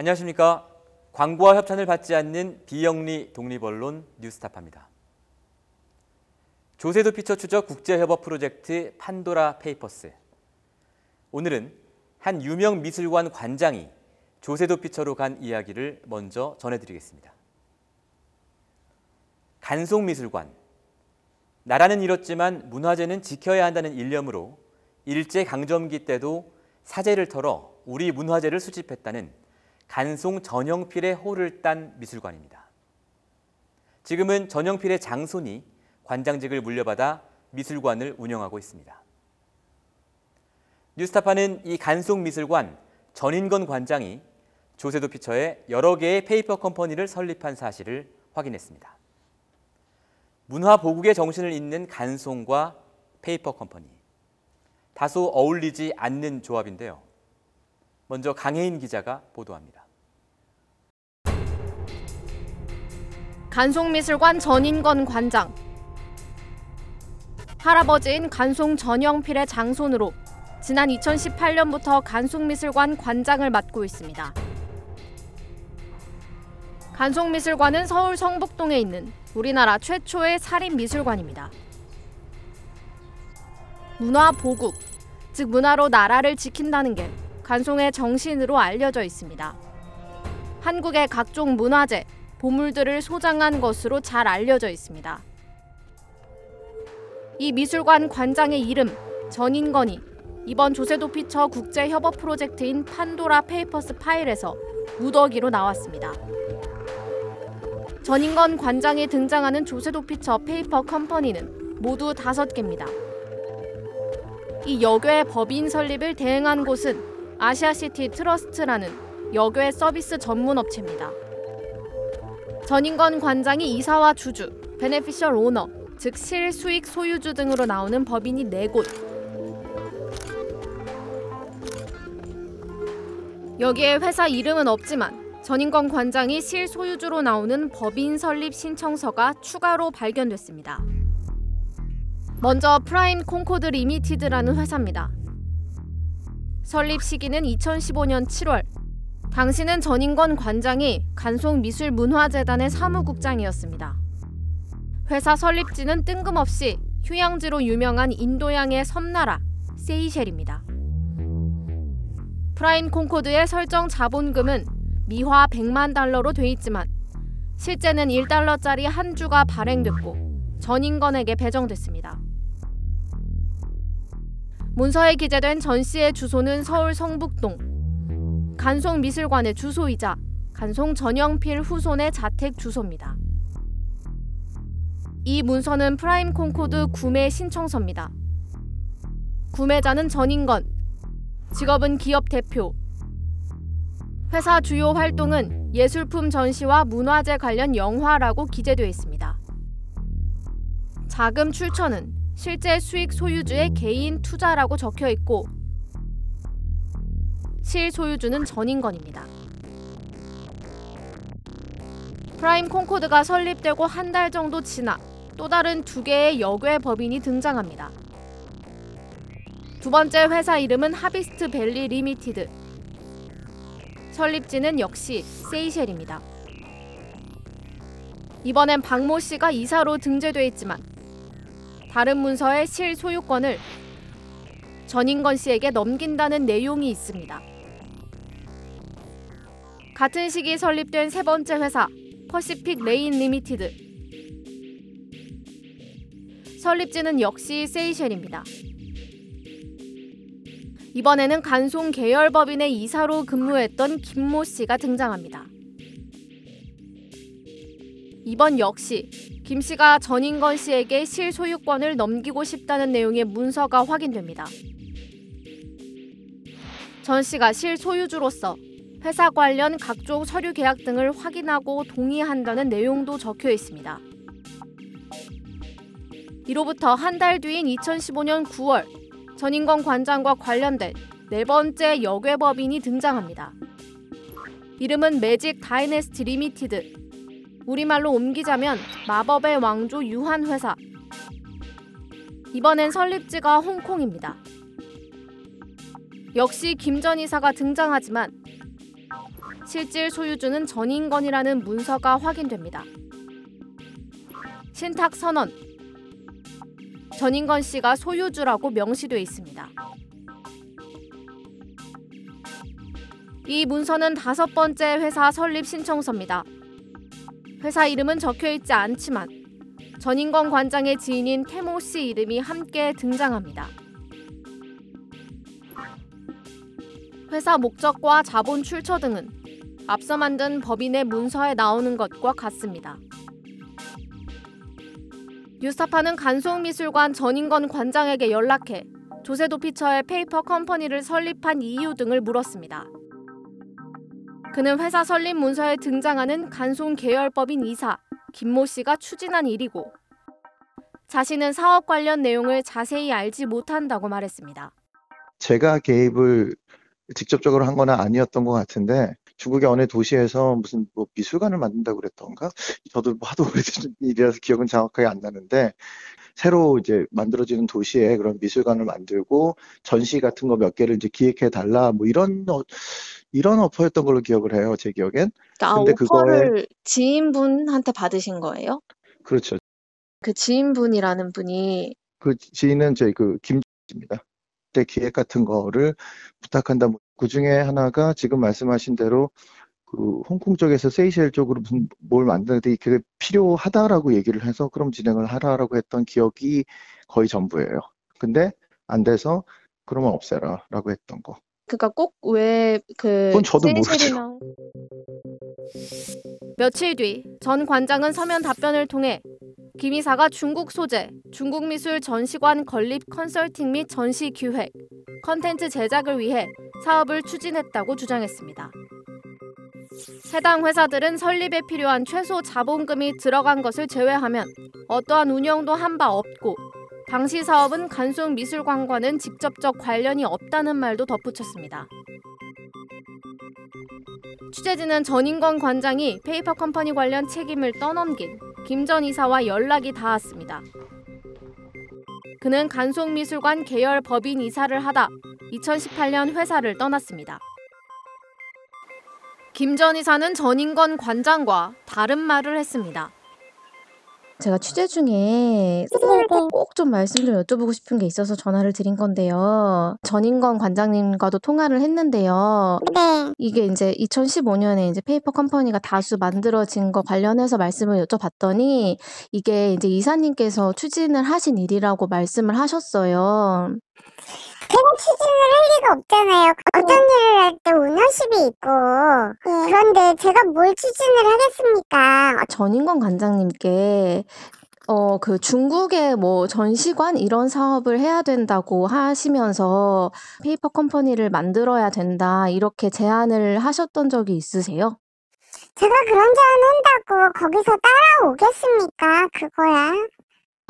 안녕하십니까. 광고와 협찬을 받지 않는 비영리 독립언론 뉴스타파입니다. 조세도피처 추적 국제협업 프로젝트 판도라 페이퍼스. 오늘은 한 유명 미술관 관장이 조세도피처로 간 이야기를 먼저 전해드리겠습니다. 간송미술관. 나라는 잃었지만 문화재는 지켜야 한다는 일념으로 일제 강점기 때도 사재를 털어 우리 문화재를 수집했다는 간송 전형필의 호를 딴 미술관입니다. 지금은 전형필의 장손이 관장직을 물려받아 미술관을 운영하고 있습니다. 뉴스타파는 이 간송 미술관 전인건 관장이 조세도피처에 여러 개의 페이퍼 컴퍼니를 설립한 사실을 확인했습니다. 문화 보국의 정신을 잇는 간송과 페이퍼 컴퍼니. 다소 어울리지 않는 조합인데요. 먼저 강혜인 기자가 보도합니다. 간송미술관 전인건 관장 할아버지인 간송 전형필의 장손으로 지난 2018년부터 간송미술관 관장을 맡고 있습니다. 간송미술관은 서울 성북동에 있는 우리나라 최초의 살인미술관입니다. 문화 보국, 즉 문화로 나라를 지킨다는 게 간송의 정신으로 알려져 있습니다. 한국의 각종 문화재, 보물들을 소장한 것으로 잘 알려져 있습니다. 이 미술관 관장의 이름 전인건이 이번 조세도피처 국제 협업 프로젝트인 판도라 페이퍼스 파일에서 무더기로 나왔습니다. 전인건 관장이 등장하는 조세도피처 페이퍼 컴퍼니는 모두 다섯 개입니다. 이 역외 법인 설립을 대행한 곳은 아시아시티 트러스트라는 역외 서비스 전문 업체입니다. 전인건 관장이 이사와 주주, beneficial owner, 즉 실수익 소유주 등으로 나오는 법인이 4곳. 여기에 회사 이름은 없지만 전인건 관장이 실소유주로 나오는 법인 설립 신청서가 추가로 발견됐습니다. 먼저 프라임 콩코드 리미티드라는 회사입니다. 설립 시기는 2015년 7월. 당시는 전인건 관장이 간송미술문화재단의 사무국장이었습니다. 회사 설립지는 뜬금없이 휴양지로 유명한 인도양의 섬나라 세이셸입니다. 프라임 콩코드의 설정 자본금은 미화 100만 달러로 돼 있지만 실제는 1달러짜리 한 주가 발행됐고 전인건에게 배정됐습니다. 문서에 기재된 전 씨의 주소는 서울 성북동 간송미술관의 주소이자 간송 전형필 후손의 자택 주소입니다. 이 문서는 프라임 콩코드 구매 신청서입니다. 구매자는 전인건, 직업은 기업 대표. 회사 주요 활동은 예술품 전시와 문화재 관련 영화라고 기재되어 있습니다. 자금 출처는 실제 수익 소유주의 개인 투자라고 적혀 있고 실 소유주는 전인건입니다. 프라임 콩코드가 설립되고 한 달 정도 지나 또 다른 두 개의 역외 법인이 등장합니다. 두 번째 회사 이름은 하비스트 밸리 리미티드. 설립지는 역시 세이셸입니다. 이번엔 박모 씨가 이사로 등재돼 있지만 다른 문서에 실소유권을 전인건 씨에게 넘긴다는 내용이 있습니다. 같은 시기 설립된 세 번째 회사 퍼시픽 레인 리미티드 설립지는 역시 세이셸입니다. 이번에는 간송 계열 법인의 이사로 근무했던 김모 씨가 등장합니다. 이번 역시 김 씨가 전인건 씨에게 실소유권을 넘기고 싶다는 내용의 문서가 확인됩니다. 전 씨가 실소유주로서 회사 관련 각종 서류 계약 등을 확인하고 동의한다는 내용도 적혀 있습니다. 이로부터 한 달 뒤인 2015년 9월 전인건 관장과 관련된 네 번째 역외법인이 등장합니다. 이름은 매직 다이내스티 리미티드. 우리말로 옮기자면 마법의 왕조 유한 회사. 이번엔 설립지가 홍콩입니다. 역시 김 전 이사가 등장하지만 실질 소유주는 전인건이라는 문서가 확인됩니다. 신탁 선언. 전인건 씨가 소유주라고 명시돼 있습니다. 이 문서는 다섯 번째 회사 설립 신청서입니다. 회사 이름은 적혀 있지 않지만 전인건 관장의 지인인 태모 씨 이름이 함께 등장합니다. 회사 목적과 자본 출처 등은 앞서 만든 법인의 문서에 나오는 것과 같습니다. 뉴스타파는 간송미술관 전인건 관장에게 연락해 조세도피처에 페이퍼 컴퍼니를 설립한 이유 등을 물었습니다. 그는 회사 설립 문서에 등장하는 간송 계열법인 이사 김모 씨가 추진한 일이고 자신은 사업 관련 내용을 자세히 알지 못한다고 말했습니다. 제가 개입을 직접적으로 한건 아니었던 것 같은데 중국의 어느 도시에서 무슨 뭐 미술관을 만든다고 그랬던가? 저도 뭐 하도 오래된 일이라서 기억은 정확하게 안 나는데 새로 이제 만들어지는 도시에 그런 미술관을 만들고 전시 같은 거 몇 개를 이제 기획해 달라 뭐 이런 어, 이런 어퍼였던 걸로 기억을 해요. 제 기억엔. 그러니까 근데 그거에- 지인분한테 받으신 거예요? 그렇죠. 그 지인분이라는 분이 그 지인은 저희 그 김입니다. 그때 기획 같은 거를 부탁한다. 뭐 그 중에 하나가 지금 말씀하신 대로 그 홍콩 쪽에서 세이셸 쪽으로 무슨 뭘 만드는데 그게 필요하다라고 얘기를 해서 그럼 진행을 하라라고 했던 기억이 거의 전부예요. 근데 안 돼서 그러면 없애라라고 했던 거. 그러니까 꼭 왜그 그건 저도 모르죠. 세이셸이나 며칠 뒤 전 관장은 서면 답변을 통해 김 이사가 중국 소재, 중국 미술 전시관 건립 컨설팅 및 전시 기획, 컨텐츠 제작을 위해 사업을 추진했다고 주장했습니다. 해당 회사들은 설립에 필요한 최소 자본금이 들어간 것을 제외하면 어떠한 운영도 한 바 없고 당시 사업은 간송 미술관과는 직접적 관련이 없다는 말도 덧붙였습니다. 취재진은 전인건 관장이 페이퍼 컴퍼니 관련 책임을 떠넘긴 김 전 이사와 연락이 닿았습니다. 그는 간송미술관 계열 법인 이사를 하다 2018년 회사를 떠났습니다. 김 전 이사는 전인건 관장과 다른 말을 했습니다. 제가 취재 중에 꼭 좀 말씀 좀 여쭤보고 싶은 게 있어서 전화를 드린 건데요. 전인건 관장님과도 통화를 했는데요. 네, 이게 이제 2015년에 이제 페이퍼 컴퍼니가 다수 만들어진 거 관련해서 말씀을 여쭤봤더니 이게 이제 이사님께서 추진을 하신 일이라고 말씀을 하셨어요. 제가 추진을 할 리가 없잖아요. 어떤 일을 할 때 ownership이 있고. 그런데 제가 뭘 추진을 하겠습니까? 전인권 관장님께 어, 그 중국의 뭐 전시관 이런 사업을 해야 된다고 하시면서 페이퍼 컴퍼니를 만들어야 된다 이렇게 제안을 하셨던 적이 있으세요? 제가 그런 제안 한다고 거기서 따라오겠습니까? 그거야.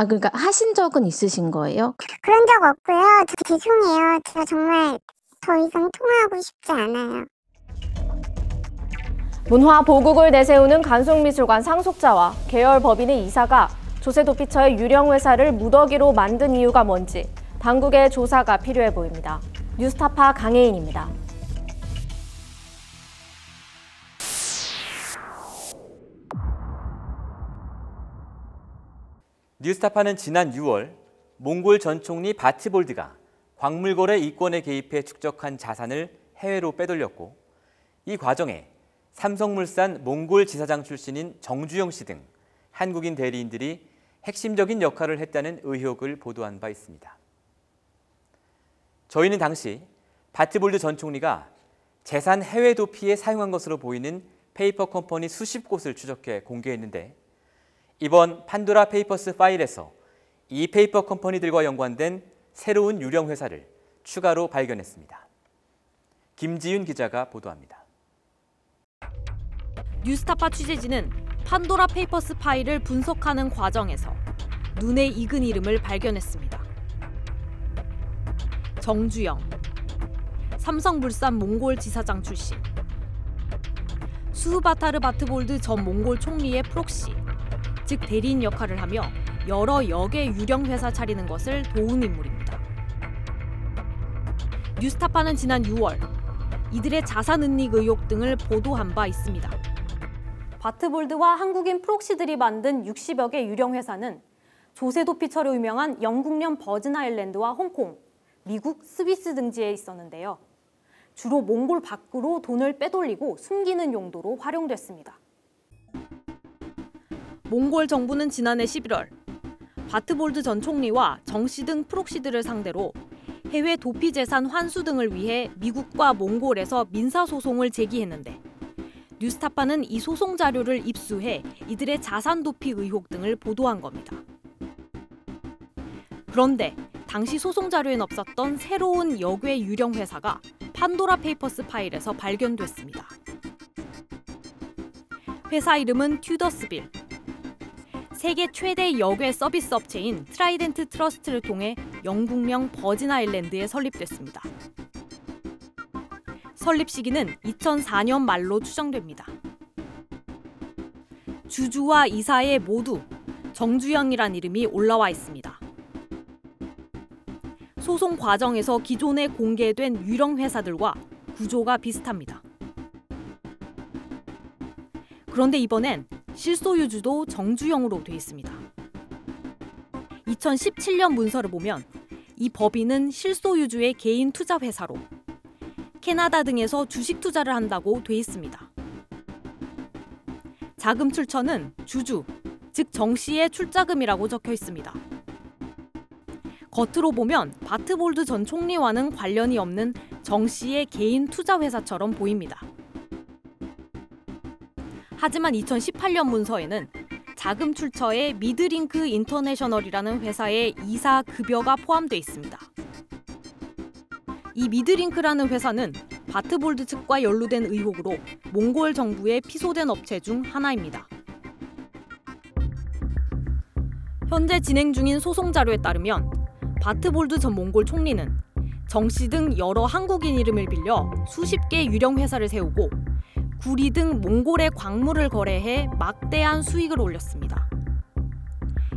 아, 그러니까 하신 적은 있으신 거예요? 그런 적 없고요. 저 죄송해요. 제가 정말 더 이상 통화하고 싶지 않아요. 문화 보국을 내세우는 간송미술관 상속자와 계열 법인의 이사가 조세 도 피처의 유령 회사를 무더기로 만든 이유가 뭔지 당국의 조사가 필요해 보입니다. 뉴스타파 강혜인입니다. 뉴스타파는 지난 6월 몽골 전 총리 바트볼드가 광물거래 이권에 개입해 축적한 자산을 해외로 빼돌렸고 이 과정에 삼성물산 몽골 지사장 출신인 정주영 씨 등 한국인 대리인들이 핵심적인 역할을 했다는 의혹을 보도한 바 있습니다. 저희는 당시 바트볼드 전 총리가 재산 해외 도피에 사용한 것으로 보이는 페이퍼 컴퍼니 수십 곳을 추적해 공개했는데 이번 판도라 페이퍼스 파일에서 이 페이퍼 컴퍼니들과 연관된 새로운 유령 회사를 추가로 발견했습니다. 김지윤 기자가 보도합니다. 뉴스타파 취재진은 판도라 페이퍼스 파일을 분석하는 과정에서 눈에 익은 이름을 발견했습니다. 정주영, 삼성물산 몽골 지사장 출신, 수바타르 바트볼드 전 몽골 총리의 proxy, 즉 대리인 역할을 하며 여러 역외 유령 회사 차리는 것을 도운 인물입니다. 뉴스타파는 지난 6월 이들의 자산 은닉 의혹 등을 보도한 바 있습니다. 바트볼드와 한국인 proxy들이 만든 60여 개 유령 회사는 조세 도피처로 유명한 영국령 버진 아일랜드와 홍콩, 미국, 스위스 등지에 있었는데요. 주로 몽골 밖으로 돈을 빼돌리고 숨기는 용도로 활용됐습니다. 몽골 정부는 지난해 11월 바트볼드 전 총리와 정씨 등 프록시들을 상대로 해외 도피 재산 환수 등을 위해 미국과 몽골에서 민사 소송을 제기했는데 뉴스타파는 이 소송 자료를 입수해 이들의 자산 도피 의혹 등을 보도한 겁니다. 그런데 당시 소송 자료엔 없었던 새로운 역외 유령 회사가 판도라 페이퍼스 파일에서 발견됐습니다. 회사 이름은 튜더스빌. 세계 최대 역외 서비스 업체인 트라이덴트 트러스트를 통해 영국령 버진 아일랜드에 설립됐습니다. 설립 시기는 2004년 말로 추정됩니다. 주주와 이사에 모두 정주영이란 이름이 올라와 있습니다. 소송 과정에서 기존에 공개된 유령 회사들과 구조가 비슷합니다. 그런데 이번엔 실소유주도 정주영으로 돼 있습니다. 2017년 문서를 보면 이 법인은 실소유주의 개인 투자 회사로 캐나다 등에서 주식 투자를 한다고 돼 있습니다. 자금 출처는 주주, 즉 정씨의 출자금이라고 적혀 있습니다. 겉으로 보면 바트볼드 전 총리와는 관련이 없는 정 씨의 개인 투자 회사처럼 보입니다. 하지만 2018년 문서에는 자금 출처에 미드링크 인터내셔널이라는 회사의 이사 급여가 포함돼 있습니다. 이 미드링크라는 회사는 바트볼드 측과 연루된 의혹으로 몽골 정부에 피소된 업체 중 하나입니다. 현재 진행 중인 소송 자료에 따르면 바트볼드 전 몽골 총리는 정 씨 등 여러 한국인 이름을 빌려 수십 개 유령 회사를 세우고 구리 등 몽골의 광물을 거래해 막대한 수익을 올렸습니다.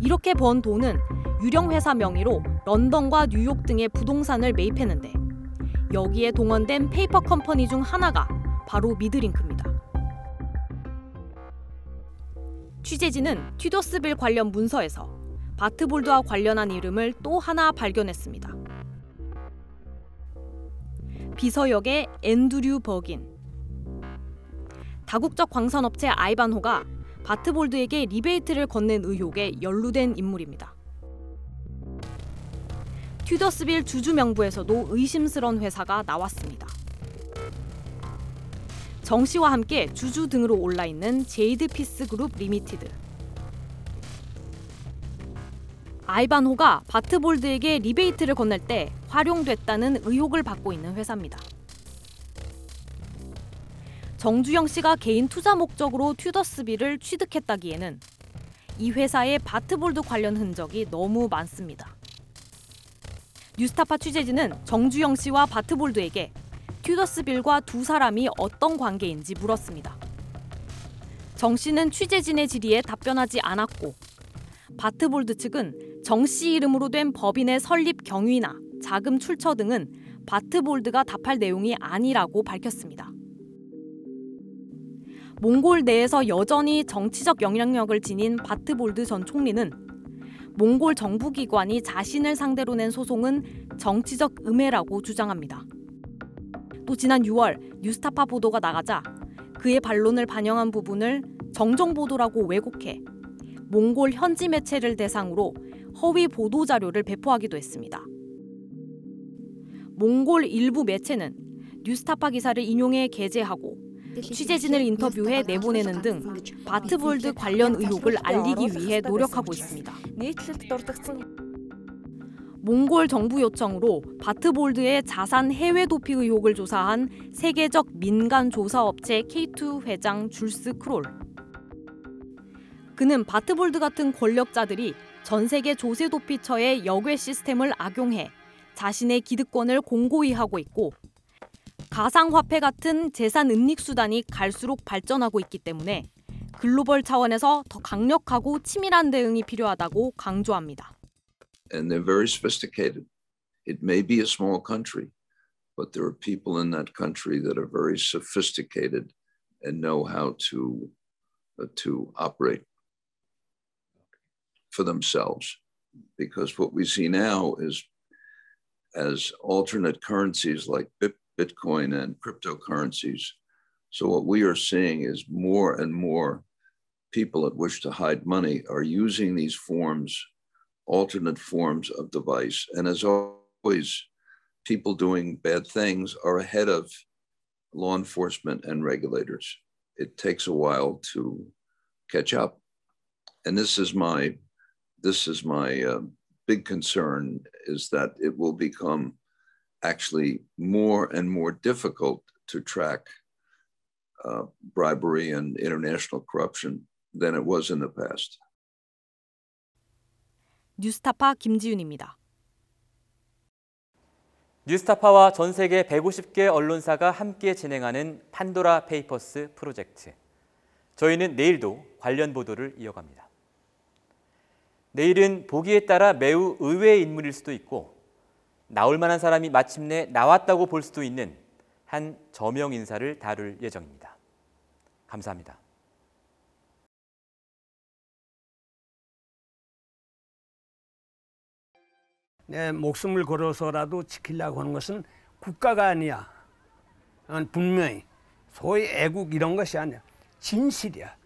이렇게 번 돈은 유령 회사 명의로 런던과 뉴욕 등의 부동산을 매입했는데 여기에 동원된 페이퍼 컴퍼니 중 하나가 바로 미드링크입니다. 취재진은 튜더스빌 관련 문서에서 바트볼드와 관련한 이름을 또 하나 발견했습니다. 비서역의 앤드류 버긴. 다국적 광산업체 아이반호가 바트볼드에게 리베이트를 건넨 의혹에 연루된 인물입니다. 튜더스빌 주주 명부에서도 의심스러운 회사가 나왔습니다. 정 씨와 함께 주주 등으로 올라 있는 제이드 피스 그룹 리미티드. 아이반호가 바트볼드에게 리베이트를 건넬 때 활용됐다는 의혹을 받고 있는 회사입니다. 정주영 씨가 개인 투자 목적으로 튜더스빌을 취득했다기에는 이 회사의 바트볼드 관련 흔적이 너무 많습니다. 뉴스타파 취재진은 정주영 씨와 바트볼드에게 튜더스빌과 두 사람이 어떤 관계인지 물었습니다. 정 씨는 취재진의 질의에 답변하지 않았고 바트볼드 측은 정 씨 이름으로 된 법인의 설립 경위나 자금 출처 등은 바트볼드가 답할 내용이 아니라고 밝혔습니다. 몽골 내에서 여전히 정치적 영향력을 지닌 바트볼드 전 총리는 몽골 정부 기관이 자신을 상대로 낸 소송은 정치적 음해라고 주장합니다. 또 지난 6월 뉴스타파 보도가 나가자 그의 반론을 반영한 부분을 정정 보도라고 왜곡해 몽골 현지 매체를 대상으로 허위 보도 자료를 배포하기도 했습니다. 몽골 일부 매체는 뉴스타파 기사를 인용해 게재하고 취재진을 인터뷰해 내보내는 등 바트볼드 관련 의혹을 알리기 위해 노력하고 있습니다. 몽골 정부 요청으로 바트볼드의 자산 해외 도피 의혹을 조사한 세계적 민간 조사 업체 K2 회장 줄스 크롤. 그는 바트볼드 같은 권력자들이 전 세계 조세 도피처의 역외 시스템을 악용해 자신의 기득권을 공고히 하고 있고 가상화폐 같은 재산 은닉 수단이 갈수록 발전하고 있기 때문에 글로벌 차원에서 더 강력하고 치밀한 대응이 필요하다고 강조합니다. and they're very sophisticated. It may be a small country, but there are people in that country that are very sophisticated and know how to uh, to operate for themselves. Because what we see now is as alternate currencies like Bit- Bitcoin and cryptocurrencies. So what we are seeing is more and more people that wish to hide money are using these forms, alternate forms of device. And as always, people doing bad things are ahead of law enforcement and regulators. It takes a while to catch up. And this is my this is my uh, big concern is that it will become actually more and more difficult to track uh, bribery and international corruption than it was in the past. 뉴스타파 김지윤입니다. 뉴스타파와 전 세계 150개 언론사가 함께 진행하는 판도라 페이퍼스 프로젝트. 저희는 내일도 관련 보도를 이어갑니다. 내일은 보기에 따라 매우 의외의 인물일 수도 있고 나올 만한 사람이 마침내 나왔다고 볼 수도 있는 한 저명 인사를 다룰 예정입니다. 감사합니다. 내 목숨을 걸어서라도 지키려고 하는 것은 국가가 아니야. 난 분명히 소위 애국 이런 것이 아니야. 진실이야.